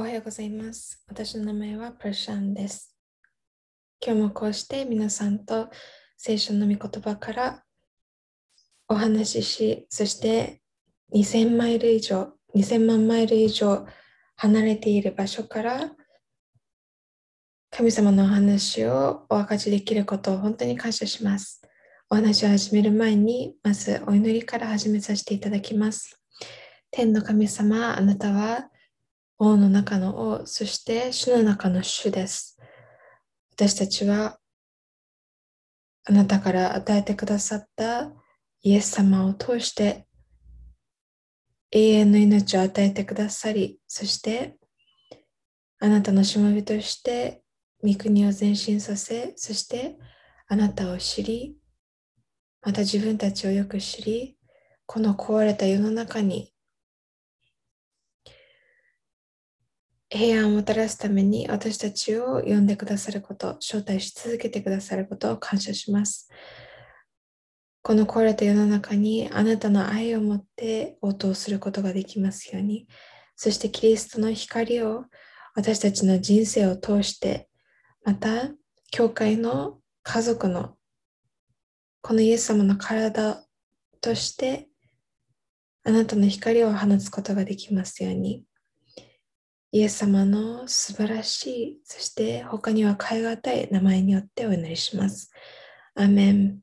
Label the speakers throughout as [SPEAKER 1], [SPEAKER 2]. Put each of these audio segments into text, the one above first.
[SPEAKER 1] おはようございます。私の名前はプラシャンです。今日もこうして皆さんと聖書の御言葉からお話しし、そして2000マイル以上、2000万マイル以上離れている場所から神様のお話をお分かちできることを本当に感謝します。お話を始める前に、まずお祈りから始めさせていただきます。天の神様、あなたは王の中の王、そして主の中の主です。私たちはあなたから与えてくださったイエス様を通して永遠の命を与えてくださり、そしてあなたのしもべとして御国を前進させ、そしてあなたを知り、また自分たちをよく知り、この壊れた世の中に平安をもたらすために私たちを呼んでくださること、招待し続けてくださることを感謝します。この壊れた世の中にあなたの愛を持って応答することができますように、そしてキリストの光を私たちの人生を通して、また教会の家族のこのイエス様の体としてあなたの光を放つことができますように。イエス様の素晴らしい、そして他には変え難い名前によってお祈りします。アメン。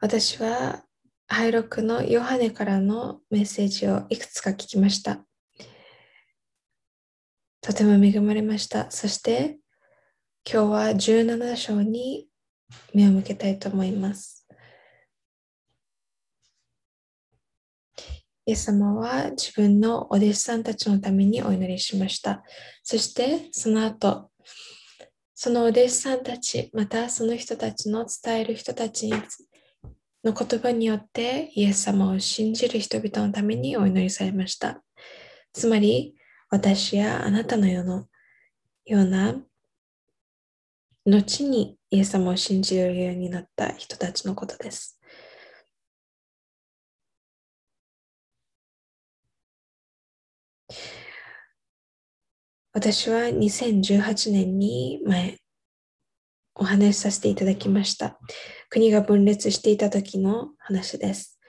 [SPEAKER 1] 私はハイロックのヨハネからのメッセージをいくつか聞きました。とても恵まれました。そして今日は17章に目を向けたいと思います。イエス様は自分のお弟子さんたちのためにお祈りしました。そしてその後、そのお弟子さんたち、またその人たちの伝える人たちの言葉によってイエス様を信じる人々のためにお祈りされました。つまり、私やあなたのようなような後にイエス様を信じるようになった人たちのことです。私は2018年に前お話しさせていただきました。国が分裂していた時の話です。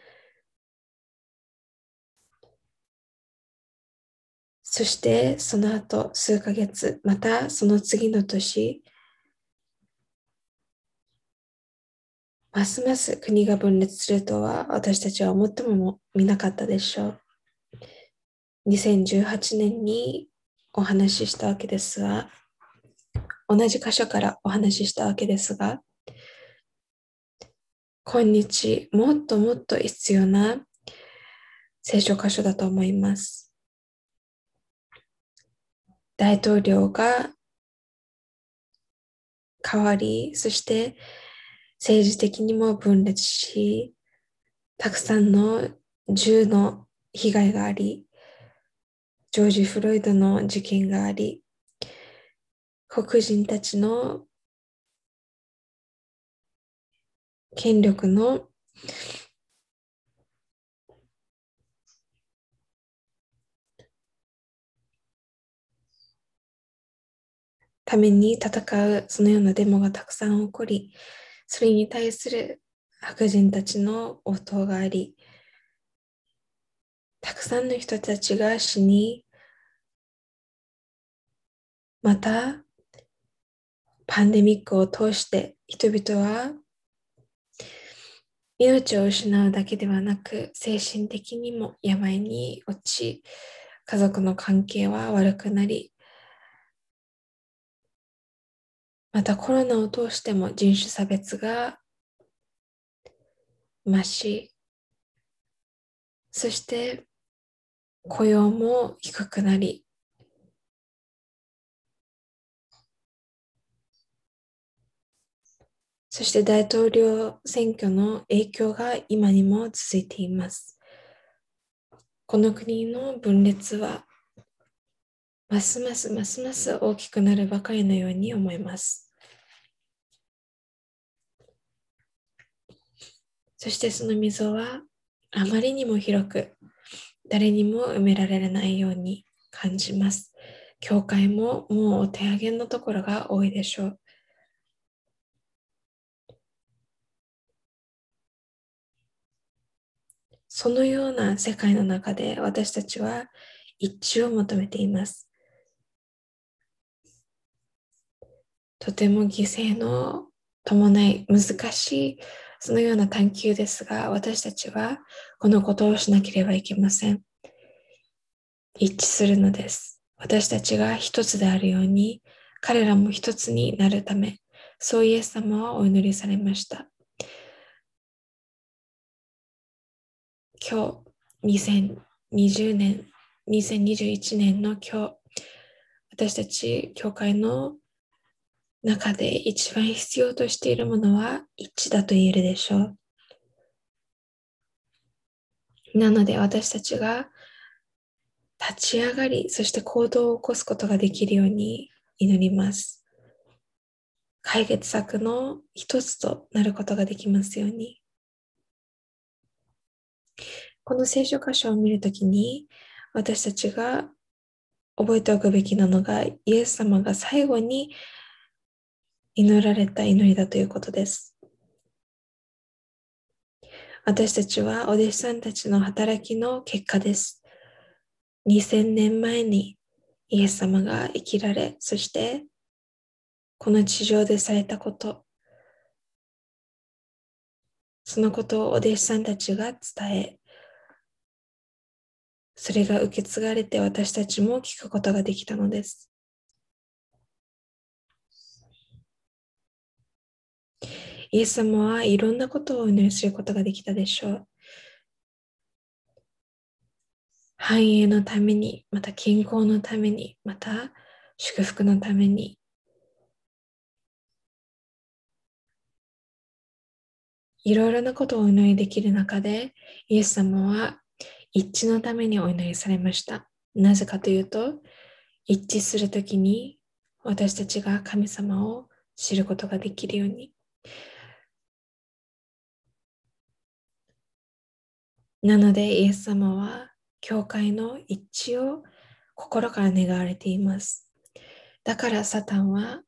[SPEAKER 1] そしてその後数ヶ月、またその次の年、ますます国が分裂するとは私たちは思ってもみなかったでしょう。2018年にお話ししたわけですが、同じ箇所からお話ししたわけですが、今日もっともっと必要な聖書箇所だと思います。大統領が変わり、そして政治的にも分裂し、たくさんの銃の被害があり、ジョージ・フロイドの事件があり、黒人たちの権力のために戦うそのようなデモがたくさん起こり、それに対する白人たちの応答があり、たくさんの人たちが死に、またパンデミックを通して人々は命を失うだけではなく精神的にも病に落ち家族の関係は悪くなりまたコロナを通しても人種差別が増しそして雇用も低くなりそして大統領選挙の影響が今にも続いています。この国の分裂はますますますます大きくなるばかりのように思います。そしてその溝はあまりにも広く誰にも埋められないように感じます。教会ももうお手上げのところが多いでしょう。そのような世界の中で私たちは一致を求めています。とても犠牲の伴い難しいそのような探求ですが私たちはこのことをしなければいけません。一致するのです。私たちが一つであるように彼らも一つになるためそうイエス様はお祈りされました。今日2020年2021年の今日私たち教会の中で一番必要としているものは一致だと言えるでしょう。なので私たちが立ち上がり、そして行動を起こすことができるように祈ります。解決策の一つとなることができますように。この聖書箇所を見るときに、私たちが覚えておくべきなのが、イエス様が最後に祈られた祈りだということです。私たちはお弟子さんたちの働きの結果です。2000年前にイエス様が生きられ、そしてこの地上でされたこと、そのことをお弟子さんたちが伝え、それが受け継がれて私たちも聞くことができたのです。イエス様はいろんなことをお祈りすることができたでしょう。繁栄のために、また健康のために、また祝福のために、いろいろなことをお祈りできる中で、イエス様は一致のためにお祈りされました。なぜかというと、一致するときに私たちが神様を知ることができるように。なので、イエス様は教会の一致を心から願われています。だからサタンは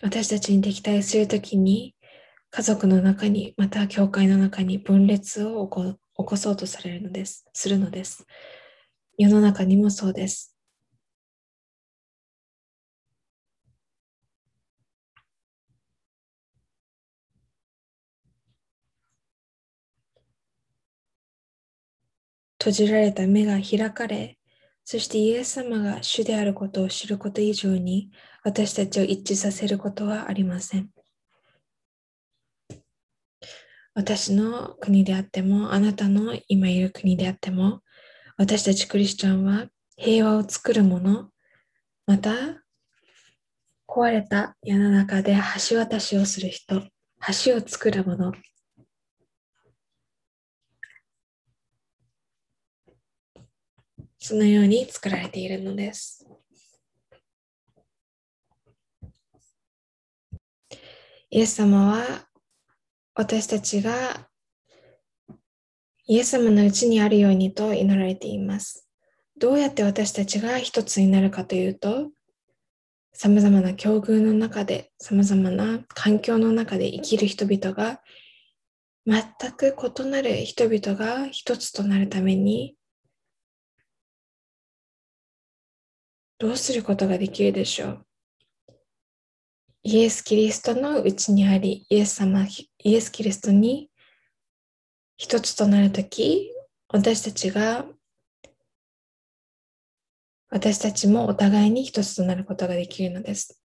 [SPEAKER 1] 私たちに敵対するときに家族の中にまた教会の中に分裂を起こそうとされるのです。するのです。世の中にもそうです。閉じられた目が開かれ、そしてイエス様が主であることを知ること以上に私たちを一致させることはありません。私の国であっても、あなたの今いる国であっても、私たちクリスチャンは平和を作るもの、また壊れた世の中で橋渡しをする人、橋を作るもの、そのように作られているのです。イエス様は私たちがイエス様のうちにあるようにと祈られています。どうやって私たちが一つになるかというと、様々な境遇の中で、様々な環境の中で生きる人々が、全く異なる人々が一つとなるために、どうすることができるでしょうイエス・キリストのうちにあり、イエス様、イエス・キリストに一つとなるとき、私たちが、私たちもお互いに一つとなることができるのです。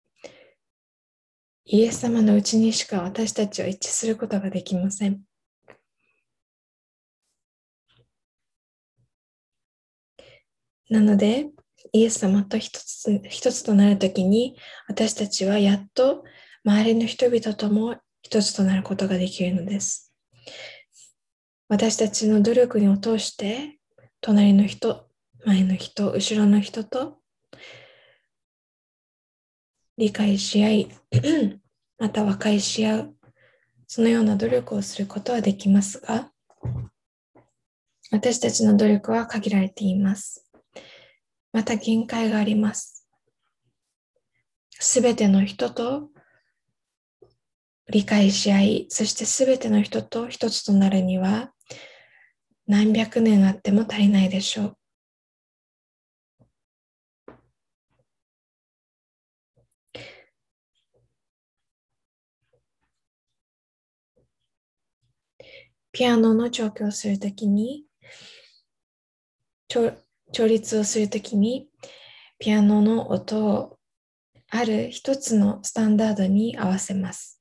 [SPEAKER 1] イエス様のうちにしか私たちは一致することができません。なので、イエス様と一つ一つとなるときに、私たちはやっと周りの人々とも一つとなることができるのです。私たちの努力にを通して、隣の人、前の人、後ろの人と理解し合い、また和解し合う、そのような努力をすることはできますが、私たちの努力は限られています。また限界があります。すべての人と理解し合い、そしてすべての人と一つとなるには何百年あっても足りないでしょう。ピアノの調教をするときに、調律をするときに、ピアノの音をある一つのスタンダードに合わせます。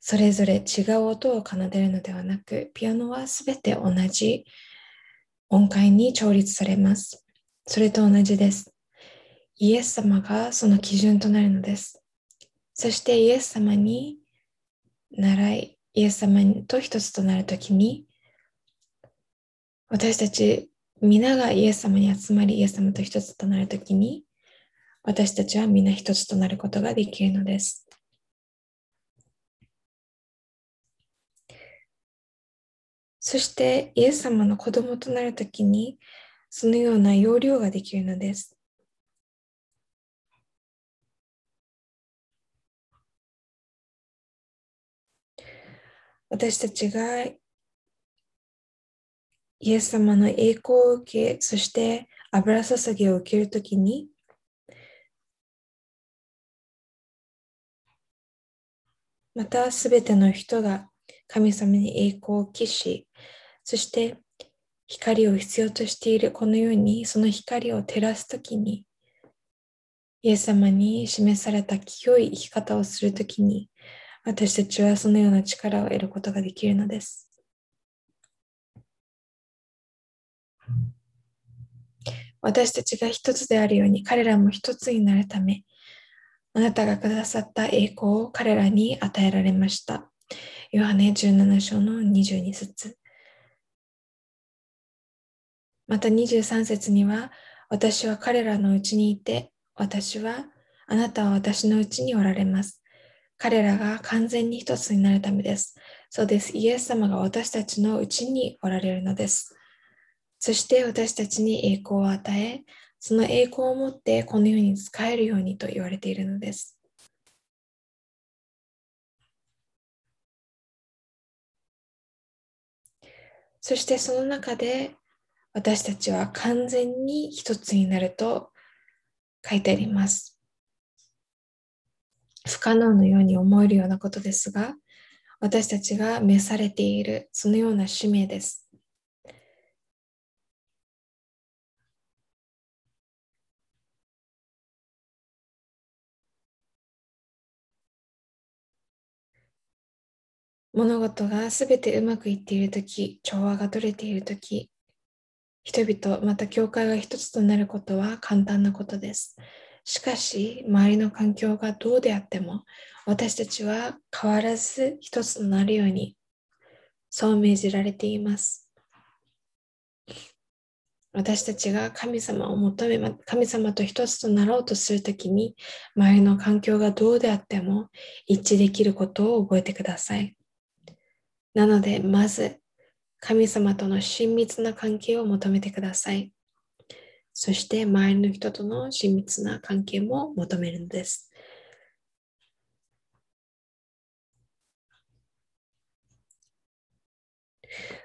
[SPEAKER 1] それぞれ違う音を奏でるのではなく、ピアノはすべて同じ音階に調律されます。それと同じです。イエス様がその基準となるのです。そしてイエス様に習い、イエス様と一つとなるときに、私たち皆がイエス様に集まり、イエス様と一つとなるときに、私たちは皆一つとなることができるのです。そしてイエス様の子供となるときに、そのような要領ができるのです。私たちがイエス様の栄光を受け、そして油注ぎを受けるときに、またすべての人が神様に栄光を期し、そして光を必要としているこのように、その光を照らすときに、イエス様に示された清い生き方をするときに、私たちはそのような力を得ることができるのです。私たちが一つであるように彼らも一つになるため、あなたがくださった栄光を彼らに与えられました。ヨハネ17章の22節また23節には、私は彼らのうちにいて、私は、あなたは私のうちにおられます。彼らが完全に一つになるためです。そうです。イエス様が私たちのうちにおられるのです。そして私たちに栄光を与え、その栄光を持ってこの世に使えるようにと言われているのです。そしてその中で私たちは完全に一つになると書いてあります。不可能のように思えるようなことですが、私たちが召されているそのような使命です。物事がすべてうまくいっているとき、調和が取れているとき、人々、また教会が一つとなることは簡単なことです。しかし、周りの環境がどうであっても、私たちは変わらず一つとなるように、そう命じられています。私たちが神様を求め、神様と一つとなろうとするときに、周りの環境がどうであっても一致できることを覚えてください。なので、まず、神様との親密な関係を求めてください。そして周りの人との親密な関係も求めるのです。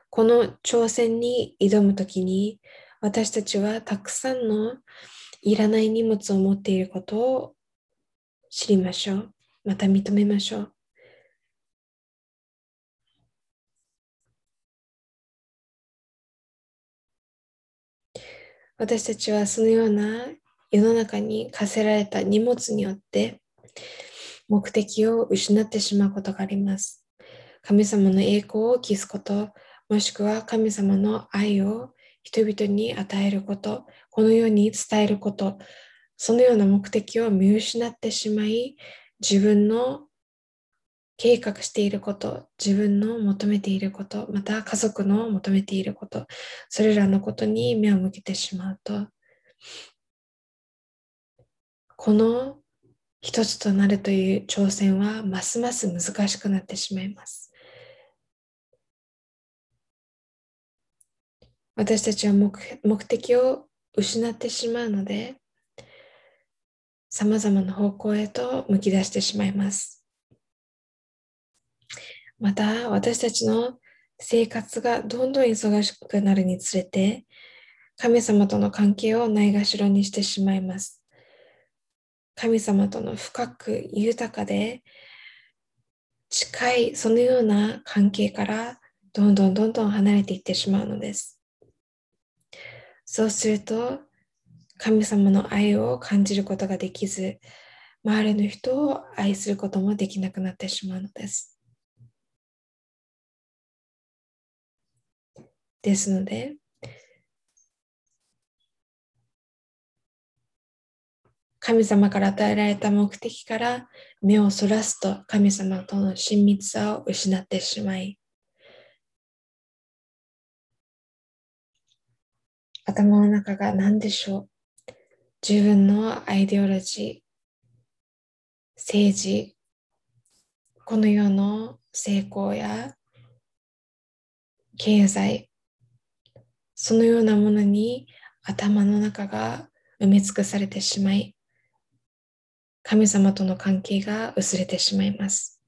[SPEAKER 1] この挑戦に挑むときに私たちはたくさんのいらない荷物を持っていることを知りましょう。また認めましょう。私たちはそのような世の中に課せられた荷物によって目的を失ってしまうことがあります。神様の栄光を期すこと、もしくは神様の愛を人々に与えること、このように伝えること、そのような目的を見失ってしまい、自分の計画していること、自分の求めていること、また家族の求めていること、それらのことに目を向けてしまうと、この一つとなるという挑戦はますます難しくなってしまいます。私たちは目的を失ってしまうので、様々な方向へと向き出してしまいます。また、私たちの生活がどんどん忙しくなるにつれて、神様との関係をないがしろにしてしまいます。神様との深く豊かで近いそのような関係からどんどんどんどん離れていってしまうのです。そうすると神様の愛を感じることができず周りの人を愛することもできなくなってしまうのです。ですので。神様から与えられた目的から目をそらすと神様との親密さを失ってしまい頭の中が何でしょう？自分のアイデオロジー政治この世の成功や経済そのようなものに頭の中が埋め尽くされてしまい神様との関係が薄れてしまいます。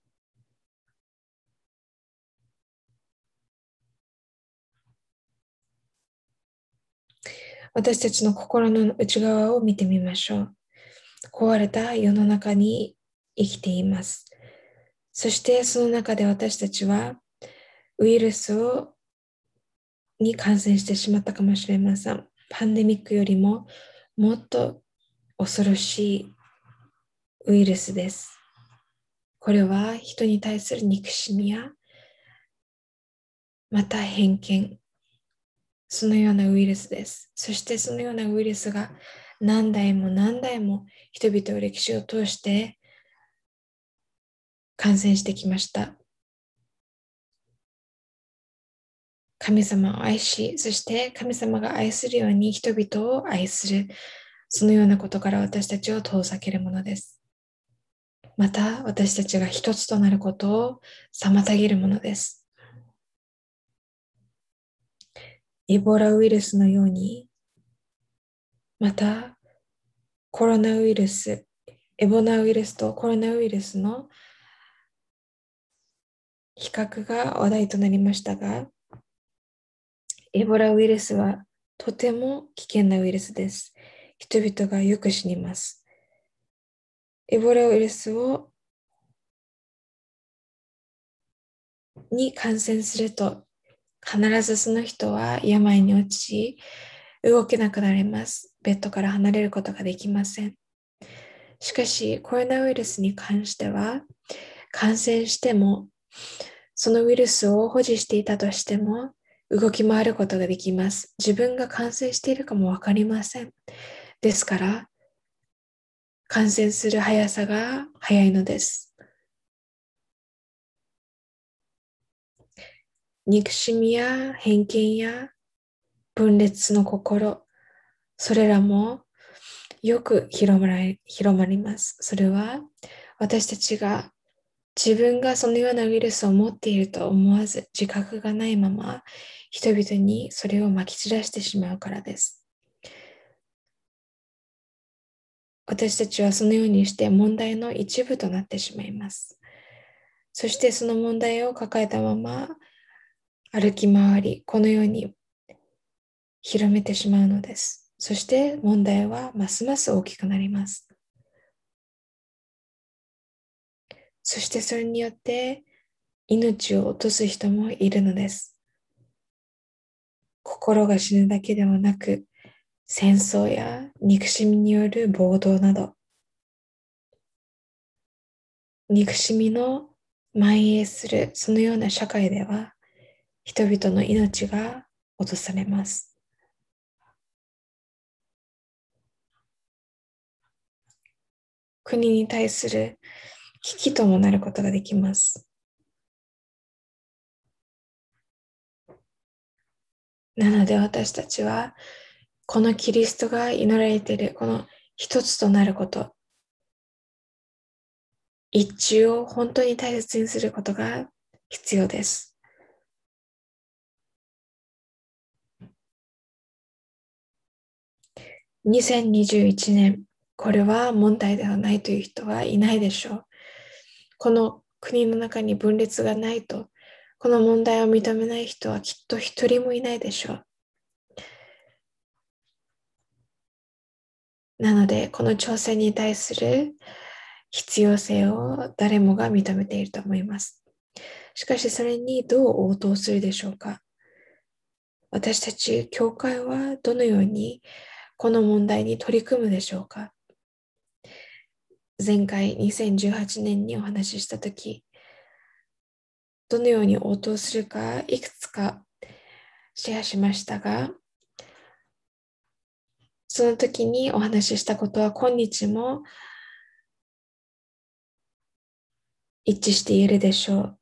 [SPEAKER 1] 私たちの心の内側を見てみましょう。壊れた世の中に生きています。そしてその中で私たちはウイルスをに感染してしまったかもしれません。パンデミックよりももっと恐ろしいウイルスです。これは人に対する憎しみやまた偏見、そのようなウイルスです。そしてそのようなウイルスが何代も何代も人々の歴史を通して感染してきました。神様を愛し、そして神様が愛するように人々を愛する、そのようなことから私たちを遠ざけるものです。また私たちが一つとなることを妨げるものです。エボラウイルスのように、またコロナウイルス、エボナウイルスとコロナウイルスの比較が話題となりましたが、エボラウイルスはとても危険なウイルスです。人々がよく死にます。エボラウイルスをに感染すると必ずその人は病に落ち動けなくなります。ベッドから離れることができません。しかしコロナウイルスに関しては感染してもそのウイルスを保持していたとしても動き回ることができます。自分が感染しているかもわかりません。ですから感染する速さが速いのです。憎しみや偏見や分裂の心、それらもよく広まり広まります。それは私たちが自分がそのようなウイルスを持っていると思わず自覚がないまま人々にそれをまき散らしてしまうからです。私たちはそのようにして問題の一部となってしまいます。そしてその問題を抱えたまま歩き回り、このように広めてしまうのです。そして問題はますます大きくなります。そしてそれによって命を落とす人もいるのです。心が死ぬだけではなく、戦争や憎しみによる暴動など、憎しみの蔓延するそのような社会では、人々の命が落とされます。国に対する危機ともなることができます。なので私たちはこのキリストが祈られているこの一つとなること、一致を本当に大切にすることが必要です。2021年、これは問題ではないという人はいないでしょう。この国の中に分裂がないと、この問題を認めない人はきっと一人もいないでしょう。なので、この挑戦に対する必要性を誰もが認めていると思います。しかし、それにどう応答するでしょうか私たち、教会はどのようにこの問題に取り組むでしょうか前回2018年にお話ししたとき、どのように応答するかいくつかシェアしましたが、その時にお話ししたことは今日も一致しているでしょう。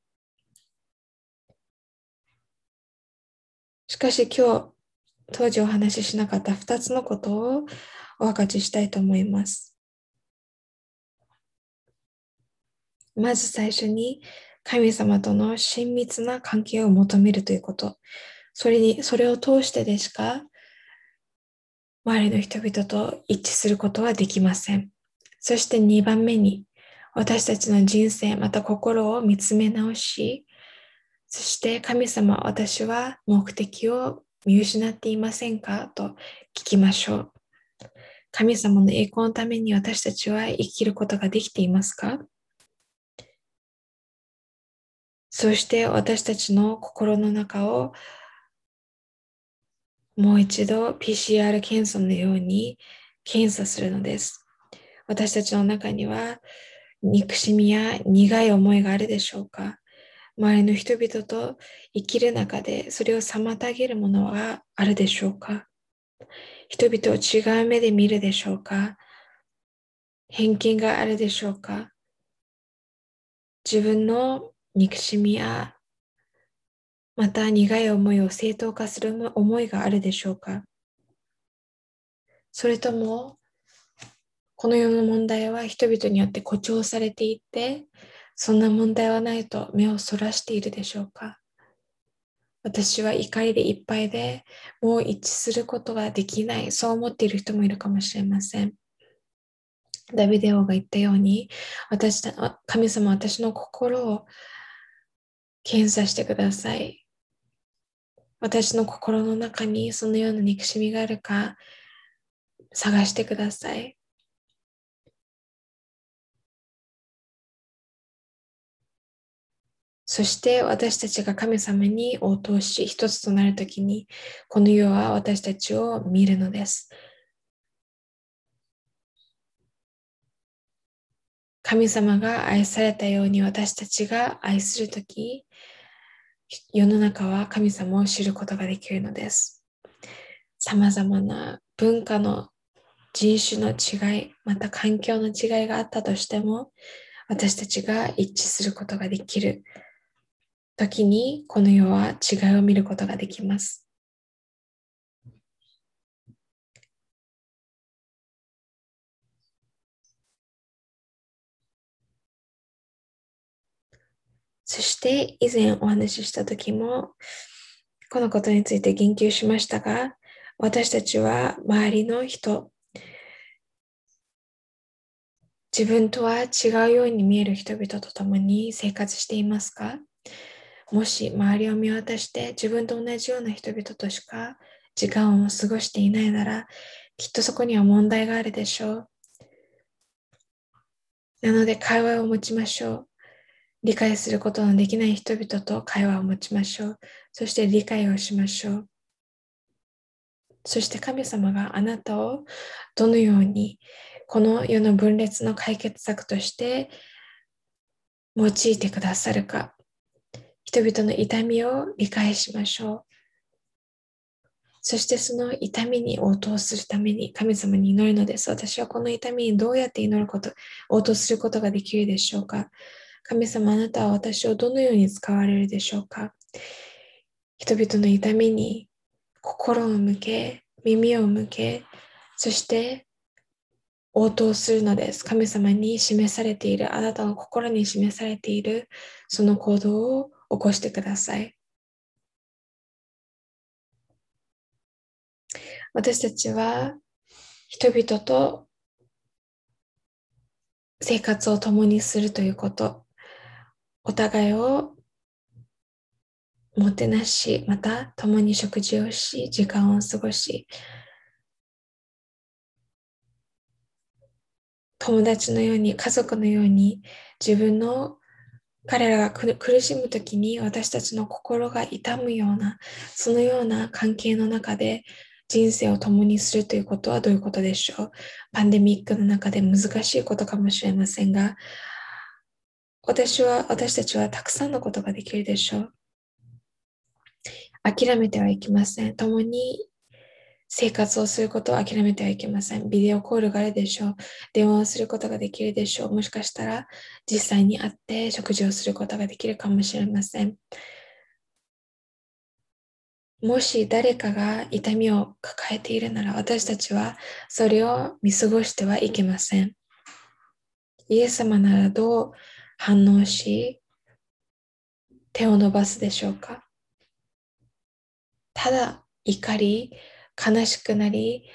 [SPEAKER 1] しかし今日、当時お話ししなかった2つのことをお分かちしたいと思います。まず最初に神様との親密な関係を求めるということ。それに、それを通してでしか周りの人々と一致することはできません。そして2番目に私たちの人生また心を見つめ直し、そして神様、私は目的を見失っていませんか？と聞きましょう。神様の栄光のために私たちは生きることができていますか？そして私たちの心の中をもう一度 PCR 検査のように検査するのです。私たちの中には憎しみや苦い思いがあるでしょうか。周りの人々と生きる中でそれを妨げるものはあるでしょうか。人々を違う目で見るでしょうか。偏見があるでしょうか。自分の憎しみや、また苦い思いを正当化する思いがあるでしょうか？それとも、この世の問題は人々によって誇張されていて、そんな問題はないと目をそらしているでしょうか？私は怒りでいっぱいでもう一致することができない、そう思っている人もいるかもしれません。ダビデオが言ったように、私神様は私の心を検査してください。私の心の中にそのような憎しみがあるか探してください。そして私たちが神様に応答し一つとなるときにこの世は私たちを見るのです。神様が愛されたように私たちが愛するとき世の中は神様を知ることができるのです。さまざまな文化の人種の違い、また環境の違いがあったとしても、私たちが一致することができる時に、この世は違いを見ることができます。そして以前お話しした時もこのことについて言及しましたが私たちは周りの人自分とは違うように見える人々と共に生活していますか？もし周りを見渡して自分と同じような人々としか時間を過ごしていないならきっとそこには問題があるでしょう。なので会話を持ちましょう。理解することのできない人々と会話を持ちましょう。そして理解をしましょう。そして神様があなたをどのようにこの世の分裂の解決策として用いてくださるか。人々の痛みを理解しましょう。そしてその痛みに応答するために神様に祈るのです。私はこの痛みにどうやって祈ること、応答することができるでしょうか。神様あなたは私をどのように使われるでしょうか？人々の痛みに心を向け、耳を向け、そして応答するのです。神様に示されている、あなたの心に示されている、その行動を起こしてください。私たちは人々と生活を共にするということ、お互いをもてなし、また共に食事をし、時間を過ごし、友達のように、家族のように、自分の彼らが苦しむ時に私たちの心が痛むような、そのような関係の中で人生を共にするということはどういうことでしょう？パンデミックの中で難しいことかもしれませんが、私は、私たちはたくさんのことができるでしょう。諦めてはいけません。共に生活をすることを諦めてはいけません。ビデオコールがあるでしょう。電話をすることができるでしょう。もしかしたら実際に会って食事をすることができるかもしれません。もし誰かが痛みを抱えているなら私たちはそれを見過ごしてはいけません。イエス様ならどう反応し手を伸ばすでしょうか？ただ怒り、悲しくなり、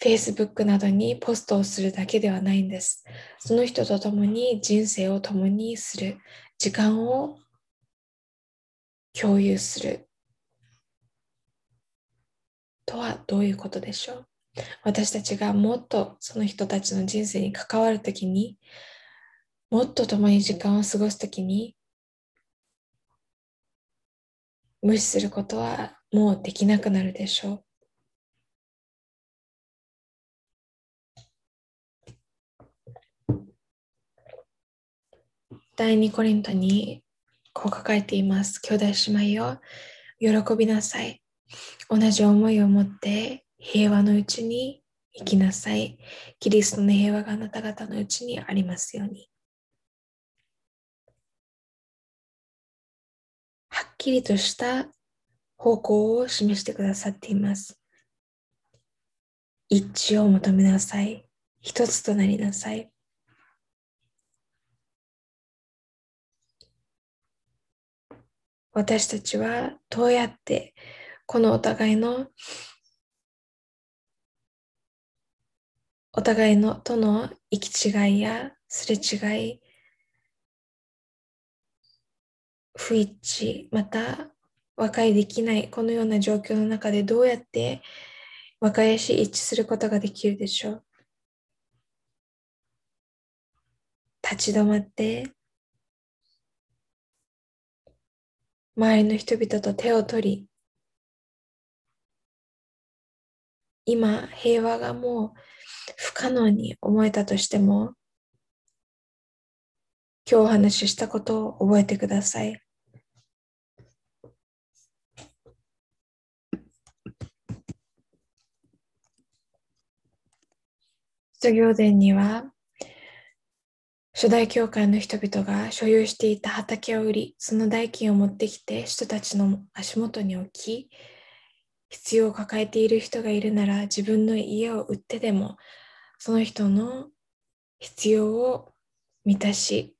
[SPEAKER 1] Facebook などにポストをするだけではないんです。その人と共に人生を共にする、時間を共有する。とはどういうことでしょう？私たちがもっとその人たちの人生に関わるときにもっと共に時間を過ごすときに無視することはもうできなくなるでしょう。第二コリントにこう書かれています。兄弟姉妹よ、喜びなさい。同じ思いを持って平和のうちに生きなさい。キリストの平和があなた方のうちにありますように。きりとした方向を示してくださっています。一致を求めなさい。一つとなりなさい。私たちはどうやってこのお互いのお互いのとの行き違いやすれ違い不一致また和解できないこのような状況の中でどうやって和解し一致することができるでしょう立ち止まって周りの人々と手を取り今平和がもう不可能に思えたとしても今日お話ししたことを覚えてください。卒業伝には初代教会の人々が所有していた畑を売り、その代金を持ってきて人たちの足元に置き、必要を抱えている人がいるなら自分の家を売ってでもその人の必要を満たし、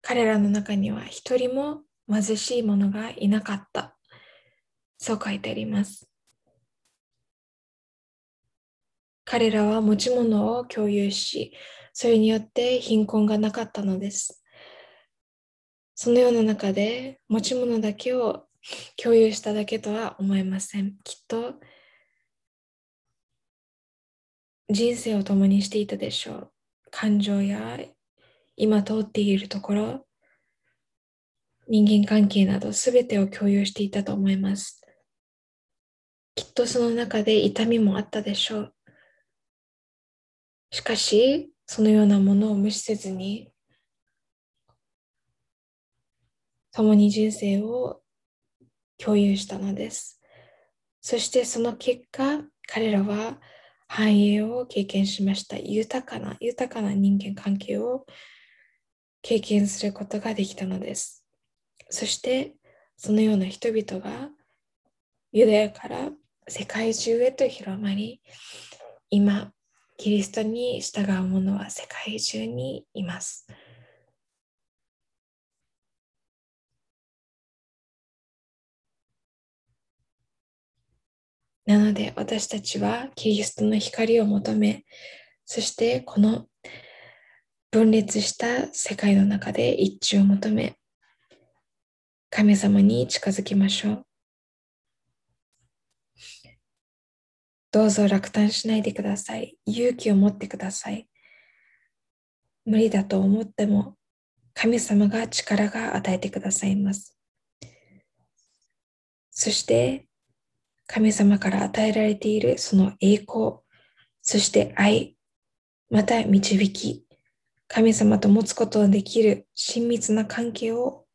[SPEAKER 1] 彼らの中には一人も貧しい者がいなかった。そう書いてあります。彼らは持ち物を共有し、それによって貧困がなかったのです。そのような中で持ち物だけを共有しただけとは思えません。きっと人生を共にしていたでしょう。感情や今通っているところ、人間関係など全てを共有していたと思います。きっとその中で痛みもあったでしょう。しかし、そのようなものを無視せずに、共に人生を共有したのです。そしてその結果、彼らは繁栄を経験しました。豊かな、豊かな人間関係を経験することができたのです。そして、そのような人々がユダヤから世界中へと広まり、今、キリストに従う者は世界中にいます。なので私たちはキリストの光を求め、そしてこの分裂した世界の中で一致を求め、神様に近づきましょう。どうぞ落胆しないでください。勇気を持ってください。無理だと思っても、神様が力が与えてくださいます。そして、神様から与えられているその栄光、そして愛、また導き、神様と持つことができる親密な関係を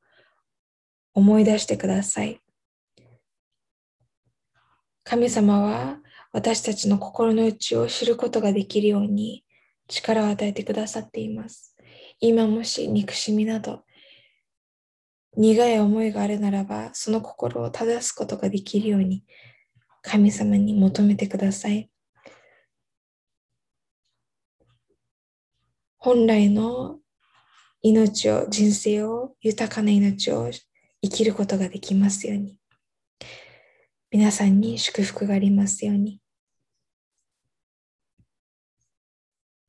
[SPEAKER 1] 思い出してください。神様は私たちの心の内を知ることができるように力を与えてくださっています。今もし憎しみなど苦い思いがあるならば、その心を正すことができるように神様に求めてください。本来の命を、人生を、豊かな命を生きることができますように。皆さんに祝福がありますように。